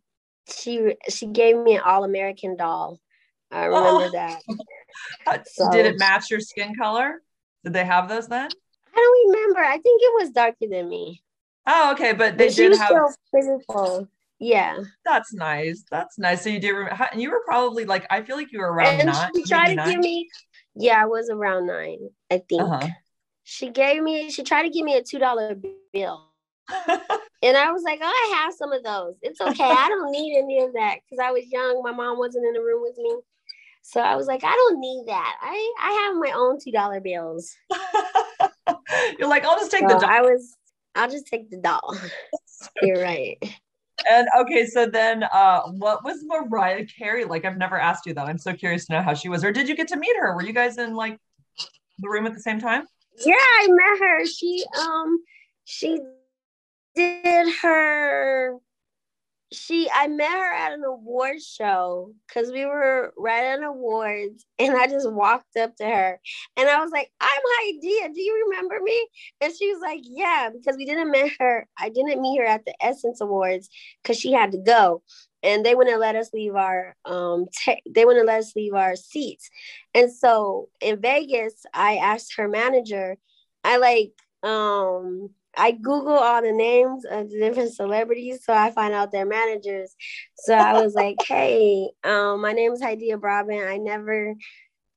she she gave me an all-American doll. I remember oh. that. So, Did it match your skin color? Did they have those then? I don't remember. I think it was darker than me. Oh, okay, but they but did have. Physical. Yeah. That's nice. That's nice. So you did remember, and you were probably like, I feel like you were around and nine. She tried to give me, yeah, I was around nine, I think. Uh-huh. She gave me, she tried to give me a $2 bill. and I was like, oh, I have some of those. It's okay. I don't need any of that because I was young. My mom wasn't in the room with me. So I was like, I don't need that. I I have my own two dollar bills. You're like, I'll just take so the. Doll. I was. I'll just take the doll. You're right. And okay, so then, uh, what was Mariah Carey like? I've never asked you that. I'm so curious to know how she was. Or did you get to meet her? Were you guys in like the room at the same time? Yeah, I met her. She um, she did her she I met her at an award show because we were right on awards and I just walked up to her and I was like, I'm Hydeia. Do you remember me? And she was like, Yeah, because we didn't meet her. I didn't meet her at the Essence Awards because she had to go. And they wouldn't let us leave our um te- they wouldn't let us leave our seats. And so in Vegas, I asked her manager, I like um I Google all the names of the different celebrities so I find out their managers. So I was like, hey, um, my name is Hydeia Broadbent. I never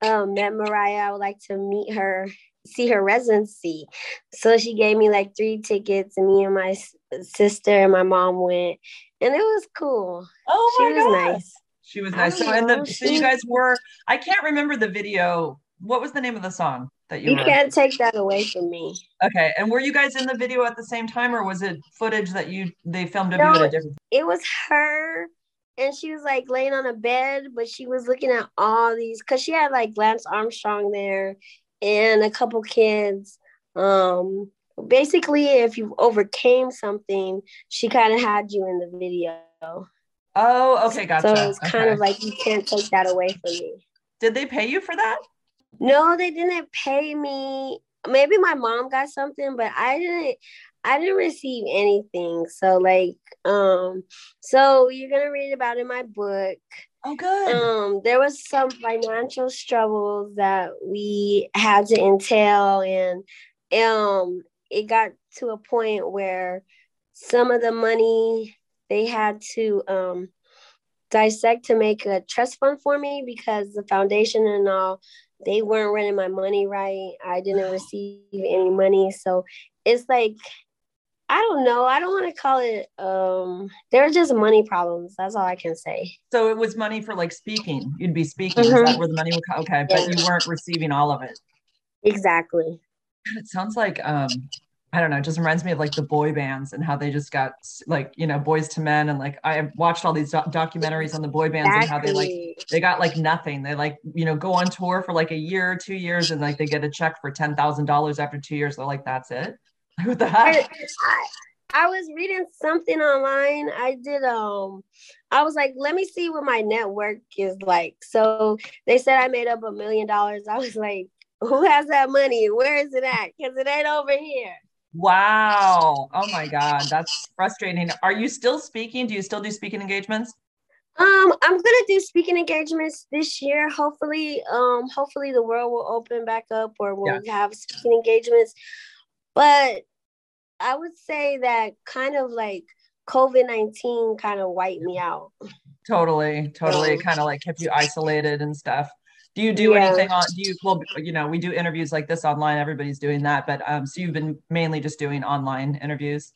um, met Mariah. I would like to meet her, see her residency. So she gave me like three tickets, and me and my sister and my mom went, and it was cool. Oh my she was God. nice. She was nice. So, and the, so you guys were, I can't remember the video. What was the name of the song? That you, You were can't take that away from me. okay and were you guys in the video at the same time or was it footage that you they filmed of you at a different It was her, and she was like laying on a bed, but she was looking at all these because she had like Lance Armstrong there and a couple kids. Um, basically, if you overcame something, she kind of had you in the video. oh okay gotcha So it's kind of like you can't take that away from me. did they pay you for that No, they didn't pay me. Maybe my mom got something, but I didn't I didn't receive anything. So like um so you're going to read about in my book. oh good Um there was some financial struggles that we had to entail and um it got to a point where some of the money they had to um dissect to make a trust fund for me because the foundation and all they weren't running my money right. I didn't receive any money. So it's like I don't know. I don't want to call it um they're just money problems. That's all I can say. so it was money for like speaking you'd be speaking is Mhm. that where the money would come okay but you weren't receiving all of it Exactly. God, it sounds like um I don't know, it just reminds me of like the boy bands and how they just got like, you know, boys to men. And like I watched all these doc- documentaries on the boy bands and how they like, they got like nothing. They like, you know, go on tour for like a year or two years and like they get a check for $10,000 after two years. They're like, that's it. Like, what the heck? I, I was reading something online. I did um I was like, let me see what my network is like. So they said I made up a million dollars. I was like, who has that money? Where is it at? Because it ain't over here. Wow. Oh my God. That's frustrating. Are you still speaking? Do you still do speaking engagements? Um, I'm gonna do speaking engagements this year. Hopefully, um, hopefully the world will open back up or we'll have speaking engagements. But I would say that kind of like COVID nineteen kind of wiped me out. Totally, totally. Um, kind of like kept you isolated and stuff. Do you do Yeah. anything on? Do you? Well, you know, we do interviews like this online. Everybody's doing that, but um, so you've been mainly just doing online interviews.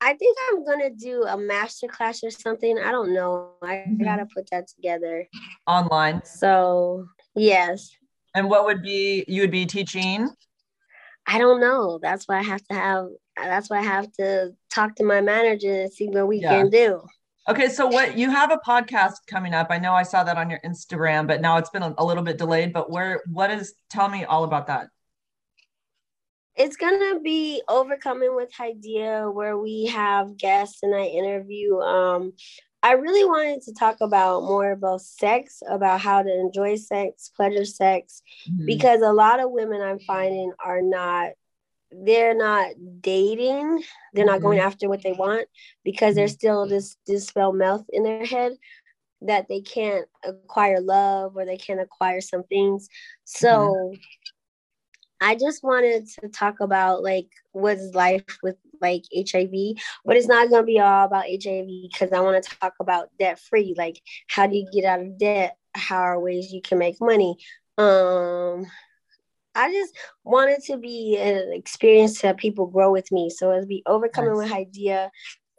I think I'm gonna do a master class or something. I don't know. I Mhm. gotta put that together. Online, So yes, and what would be you would be teaching? I don't know. That's why I have to have. That's why I have to talk to my manager and see what we Yeah. can do. Okay, so what you have a podcast coming up? I know I saw that on your Instagram, but now it's been a, a little bit delayed. But where? What is? Tell me all about that. It's gonna be overcoming with Hydeia where we have guests and I interview. Um, I really wanted to talk about more about sex, about how to enjoy sex, pleasure sex, Mhm. because a lot of women I'm finding are not they're not dating they're not going mm-hmm. after what they want because there's mm-hmm. still this dispel mouth in their head that they can't acquire love or they can't acquire some things. So mm-hmm. i just wanted to talk about like what's life with like hiv but it's not going to be all about hiv because i want to talk about debt free. Like how do you get out of debt? How are ways you can make money? Um I just wanted to be an experience to have people grow with me. So it'll be overcoming Nice. with Hydeia.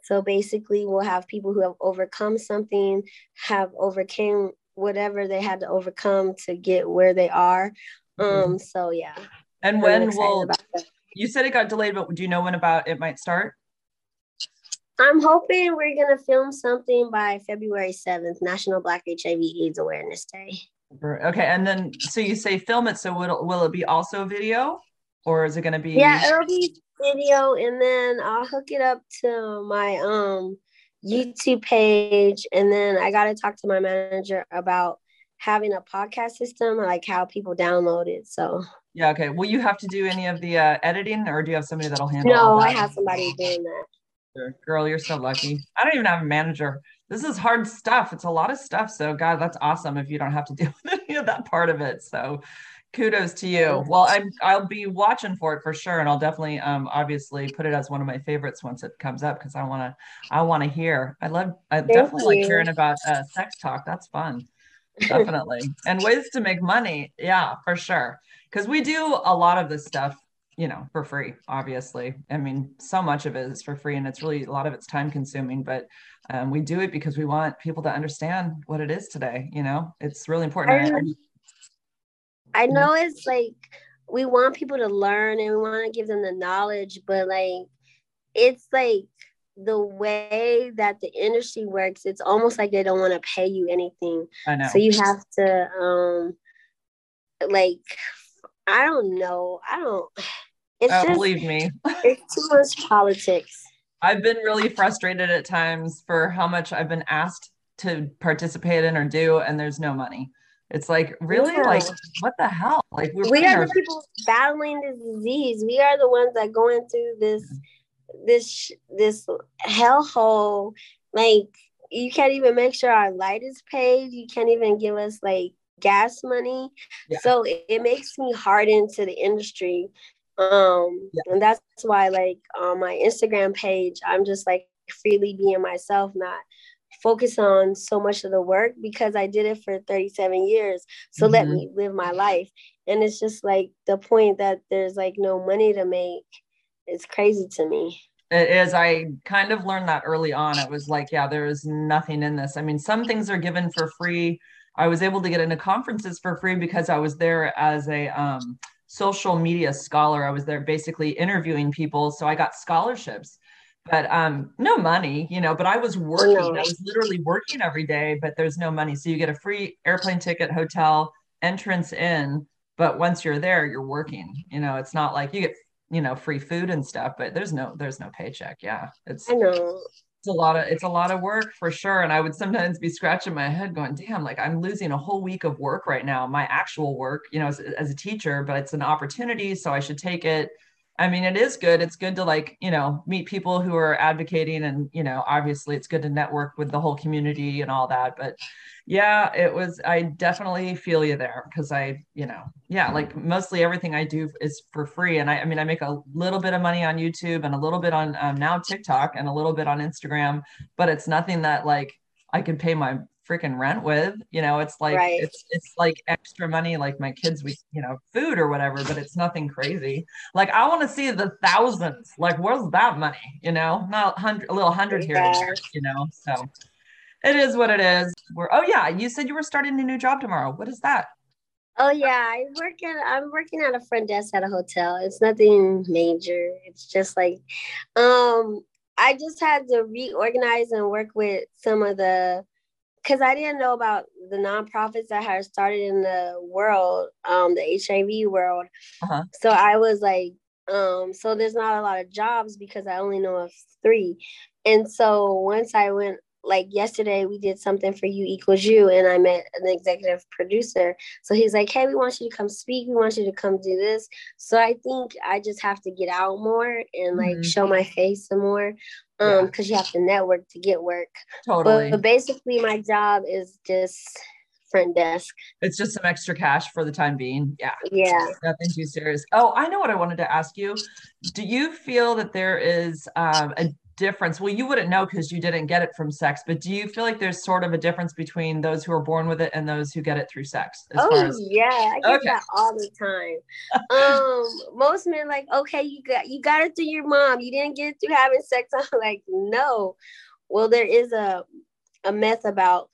So basically, we'll have people who have overcome something, have overcame whatever they had to overcome to get where they are. Um. So yeah, And I'm when will you said it got delayed? But do you know when about it might start? I'm hoping we're gonna film something by February seventh, National Black HIV/AIDS Awareness Day. Okay, and then so you say film it. So will will it be also video, or is it going to be? Yeah, it'll be video, and then I'll hook it up to my um YouTube page, and then I got to talk to my manager about having a podcast system, like how people download it. So Yeah. Okay. Will you have to do any of the uh, editing, or do you have somebody that'll handle? no, I have somebody doing that. Girl, you're so lucky. I don't even have a manager. This is hard stuff. It's a lot of stuff. So, God, that's awesome if you don't have to deal with any of that part of it. So, kudos to you. Well, I'm I'll be watching for it for sure, and I'll definitely um obviously put it as one of my favorites once it comes up because I want to I want to hear. I love I definitely like hearing about uh, sex talk. That's fun. Definitely. and ways to make money. Yeah, for sure. Because we do a lot of this stuff you know for free obviously i mean so much of it is for free and it's really a lot of it's time consuming but um, we do it because we want people to understand what it is today you know it's really important I- I know it's like we want people to learn and we want to give them the knowledge, but like it's like the way that the industry works, it's almost like they don't want to pay you anything. I know. So you have to um like I don't know. I don't it's Oh, just believe me. it's too much politics. I've been really frustrated at times for how much I've been asked to participate in or do, and there's no money. It's like, really? Yeah. Like, what the hell? Like, we're we are our- the people battling this disease. We are the ones that going through this this this hellhole. Like you can't even make sure our light is paid. You can't even give us like gas money. Yeah. So it, it makes me hardened to the industry. Um, Yeah. and that's why like on my Instagram page, I'm just like freely being myself, not focus on so much of the work because I did it for 37 years. So let Mhm. me live my life. And it's just like the point that there's like no money to make. It's crazy to me. It is. I kind of learned that early on. It was like, yeah, there is nothing in this. I mean, some things are given for free. I was able to get into conferences for free because I was there as a um, social media scholar. I was there basically interviewing people. So I got scholarships, but um, no money, you know, but I was working. I was literally working every day, but there's no money. So you get a free airplane ticket, hotel, entrance in. But once you're there, you're working. You know, it's not like you get you know free food and stuff but there's no there's no paycheck yeah it's I know. It's a lot of it's a lot of work for sure and i would sometimes be scratching my head going damn like i'm losing a whole week of work right now my actual work you know as, as a teacher but it's an opportunity so i should take it i mean it is good. It's good to like you know meet people who are advocating and you know obviously it's good to network with the whole community and all that but yeah it was i definitely feel you there because i you know yeah like mostly everything i do is for free and I, I mean i make a little bit of money on youtube and a little bit on um, now tiktok and a little bit on instagram but it's nothing that like i could pay my freaking rent with you know it's like Right. it's it's like extra money like my kids we you know food or whatever but it's nothing crazy. Like i want to see the thousands. Like where's that money you know? Not hundred a little hundred here and there you know? So it is what it is. We're oh yeah you said you were starting a new job tomorrow. What is that? Oh yeah, I work at I'm working at a front desk at a hotel. It's nothing major. It's just like um I just had to reorganize and work with some of the because I didn't know about the nonprofits that had started in the world, um, the HIV world. Uh-huh. So I was like, um, so there's not a lot of jobs because I only know of three. And so once I went, like yesterday, we did something for U equals U, and I met an executive producer. So he's like, hey, we want you to come speak. We want you to come do this. So I think I just have to get out more and like Mhm. show my face some more. Um, because you have to network to get work. totally But, but basically, my job is just front desk. it's just some extra cash for the time being yeah Yeah. nothing too serious oh i know what i wanted to ask you do you feel that there is um, a difference well you wouldn't know because you didn't get it from sex but do you feel like there's sort of a difference between those who are born with it and those who get it through sex as oh far as yeah, I get Okay. that all the time. um, most men like, okay, you got you got it through your mom. You didn't get it through having sex. I'm like, no. Well, there is a a myth about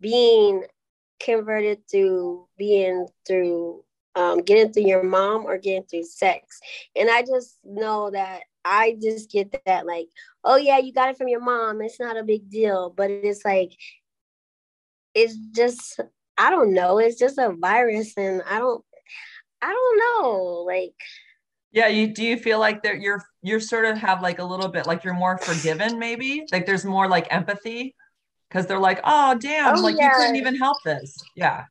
being converted through being through um, getting through your mom or getting through sex. And I just know that I just get that like, oh yeah, you got it from your mom. It's not a big deal. But it's like, it's just, I don't know. It's just a virus, and I don't, I don't know. Like, yeah you do you feel like that you're you're sort of have like a little bit like you're more forgiven maybe like there's more like empathy because they're like oh damn Oh, like you couldn't even help this yeah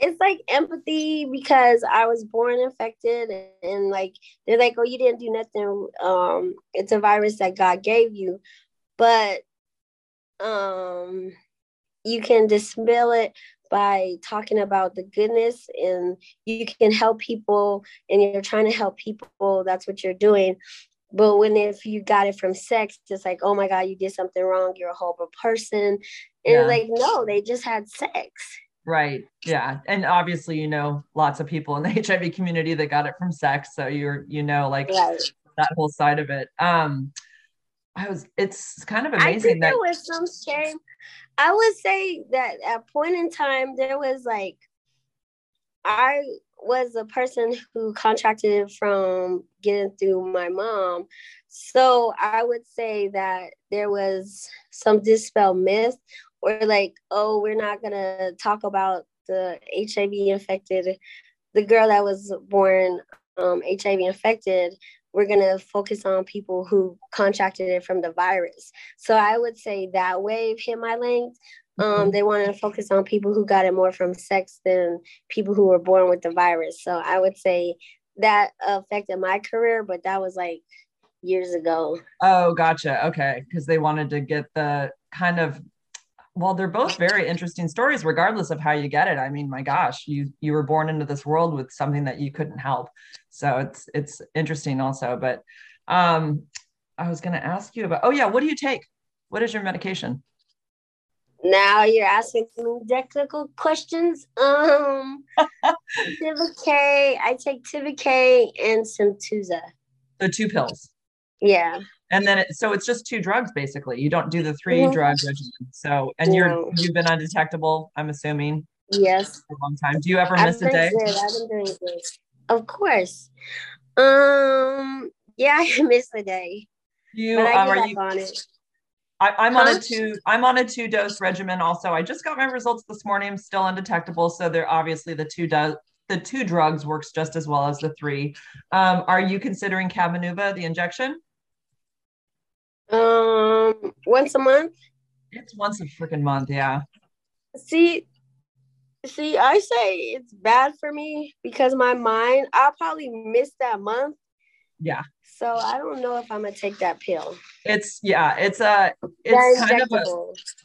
it's like empathy because I was born infected, and, and like they're like, oh, you didn't do nothing. Um, it's a virus that God gave you, but um, you can dispel it by talking about the goodness and you can help people and you're trying to help people that's what you're doing but when if you got it from sex it's like oh my god you did something wrong you're a horrible person and Yeah. like no they just had sex Right. Yeah. And obviously, you know, lots of people in the HIV community that got it from sex. So you're, you know, like right that whole side of it. Um, I was, it's kind of I amazing think that, there was some shame. I would say that at a point in time there was like I was a person who contracted it from getting through my mom. So I would say that there was some dispel myth or like, oh, we're not gonna talk about the HIV infected, the girl that was born um, HIV infected. We're gonna focus on people who contracted it from the virus. So I would say that wave hit my length. Um, mm-hmm. they wanted to focus on people who got it more from sex than people who were born with the virus. So I would say that affected my career, but that was like years ago. Oh, gotcha. Okay. Because they wanted to get the kind of well, they're both very interesting stories, regardless of how you get it. I mean, my gosh, you you were born into this world with something that you couldn't help. So it's it's interesting also. But um I was gonna ask you about oh yeah, what do you take? What is your medication? Now you're asking me technical questions. Um, Tivicay. I take Tivicay and Symtuza. The two pills. Yeah. And then it, so it's just two drugs basically. You don't do the 3 mm-hmm. drug regimen. So and you're you've been undetectable. I'm assuming. Yes. For a long time. Do you ever miss a day? Good. I've been doing good. Of course. Um. Yeah, I miss a day. You um, are you? On it. I, am on a two. I'm on a two dose regimen. Also, I just got my results this morning. I'm still undetectable, so they're obviously the two does the two drugs works just as well as the three. Um, are you considering Cabenuva, the injection? Um, once a month. It's once a freaking month, yeah. See, see, I say it's bad for me because my mind. I'll probably miss that month. Yeah. So I don't know if I'm gonna take that pill. It's yeah, it's a it's kind of a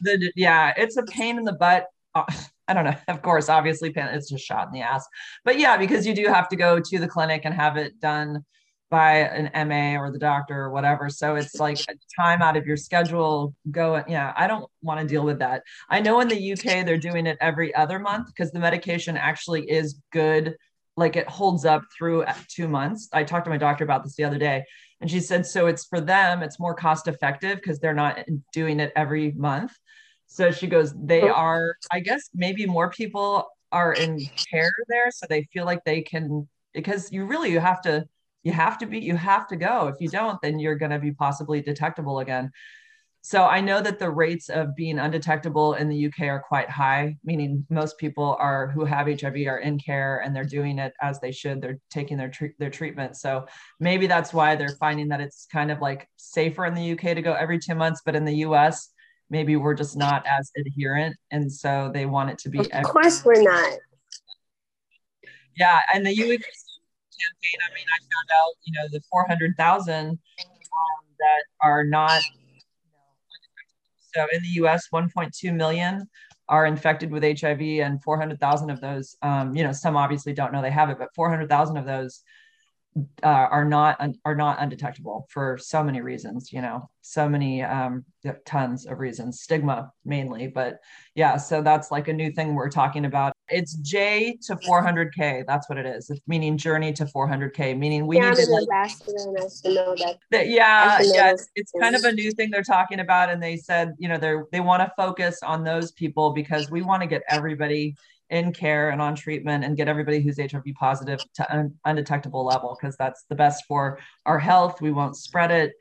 the yeah, it's a pain in the butt. Uh, I don't know. Of course, obviously, it's just shot in the ass. But yeah, because you do have to go to the clinic and have it done by an MA or the doctor or whatever. So it's like time out of your schedule. Go, yeah, I don't want to deal with that. I know in the UK they're doing it every other month because the medication actually is good like it holds up through uh, two months. I talked to my doctor about this the other day, and she said so it's for them, it's more cost effective because they're not doing it every month. So she goes, they oh. are, I guess maybe more people are in care there, so they feel like they can because you really you have to you have to be you have to go. If you don't, then you're going to be possibly detectable again. So I know that the rates of being undetectable in the UK are quite high, meaning most people are who have HIV are in care and they're doing it as they should. They're taking their their treatment. So maybe that's why they're finding that it's kind of like safer in the UK to go every two months, but in the US, maybe we're just not as adherent, and so they want it to be. Of every- course, we're not. Yeah, and the UK campaign. I mean, I found out, you know, the four hundred thousand um, that are not you know, so in the US, 1.2 million are infected with HIV, and 400,000 of those, um, you know, some obviously don't know they have it, but 400,000 of those uh, are not are not undetectable for so many reasons you know so many um, tons of reasons stigma mainly but yeah so that's like a new thing we're talking about it's j to 400k that's what it is it's meaning journey to 400k meaning we yeah, need to, like, that. that yeah yeah it's, it's kind of a new thing they're talking about and they said you know they're they want to focus on those people because we want to get everybody in care and on treatment and get everybody who's HIV positive to un- undetectable level because that's the best for our health. We won't spread it.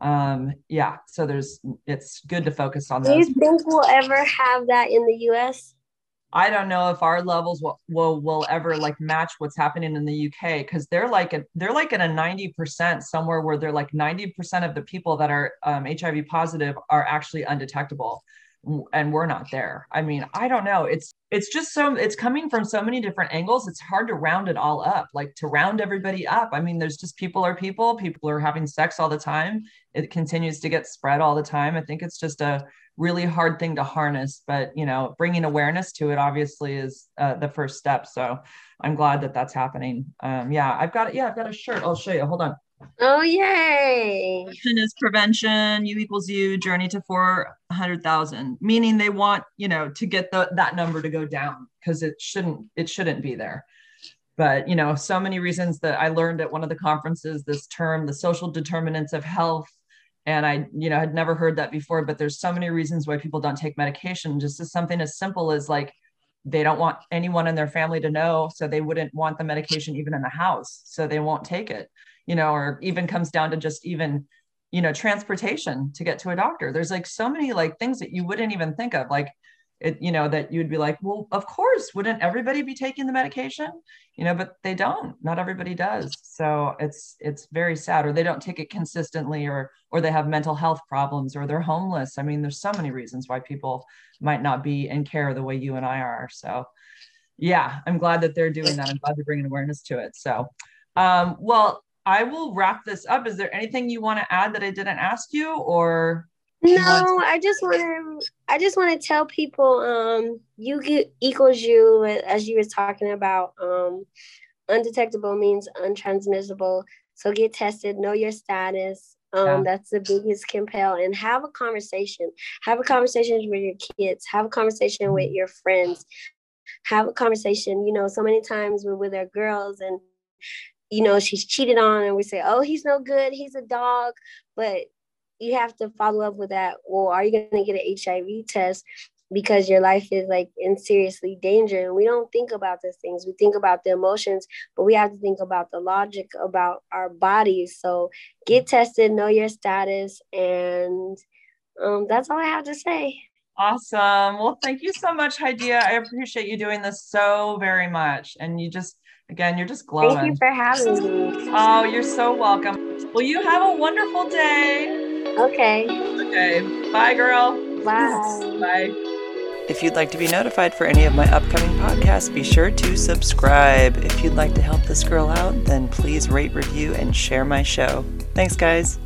Um, yeah, so there's it's good to focus on. Do you think we'll ever have that in the U.S.? I don't know if our levels will will, will ever like match what's happening in the UK because they're like a, they're like in a 90% somewhere where they're like 90% of the people that are um, HIV positive are actually undetectable and we're not there. I mean, I don't know. It's it's just so it's coming from so many different angles. It's hard to round it all up, like to round everybody up. I mean, there's just people are people. People are having sex all the time. It continues to get spread all the time. I think it's just a really hard thing to harness, but you know, bringing awareness to it obviously is uh, the first step. So I'm glad that that's happening. Um, yeah, I've got. Yeah, I've got a shirt. I'll show you. Hold on. Oh, yay. Is prevention, U equals U, journey to 400,000, meaning they want, you know, to get the, that number to go down because it shouldn't, it shouldn't be there. But, you know, so many reasons that I learned at one of the conferences, this term, the social determinants of health. And I, you know, had never heard that before, but there's so many reasons why people don't take medication. Just as something as simple as like they don't want anyone in their family to know so they wouldn't want the medication even in the house so they won't take it you know or even comes down to just even you know transportation to get to a doctor. There's like so many like things that you wouldn't even think of like it you know that you'd be like well of course wouldn't everybody be taking the medication? You know but they don't. Not everybody does. So it's it's very sad or they don't take it consistently or or they have mental health problems or they're homeless. I mean there's so many reasons why people might not be in care the way you and i are. So yeah i'm glad that they're doing that. I'm glad they're bringing awareness to it. So um, well i will wrap this up is there anything you want to add that i didn't ask you or no, I just want to. I just want to tell people, um, you get equals you, as you were talking about. Um, undetectable means untransmissible. So get tested, know your status. Um, yeah. that's the biggest compel, and have a conversation. Have a conversation with your kids. Have a conversation with mm-hmm. your friends. Have a conversation. You know, so many times we're with our girls and you know she's cheated on and we say oh he's no good he's a dog but you have to follow up with that. Well, are you going to get an HIV test because your life is like in seriously danger? And we don't think about these things. We think about the emotions, but we have to think about the logic about our bodies. So get tested, know your status, and um, that's all I have to say. Awesome. Well, thank you so much, Hydeia. I appreciate you doing this so very much. And you just, again, you're just glowing. Thank you for having me. Oh, you're so welcome. Well, you have a wonderful day. Okay. Okay. Bye, girl. Bye. Bye. If you'd like to be notified for any of my upcoming podcasts, be sure to subscribe. If you'd like to help this girl out, then please rate, review, and share my show. Thanks, guys.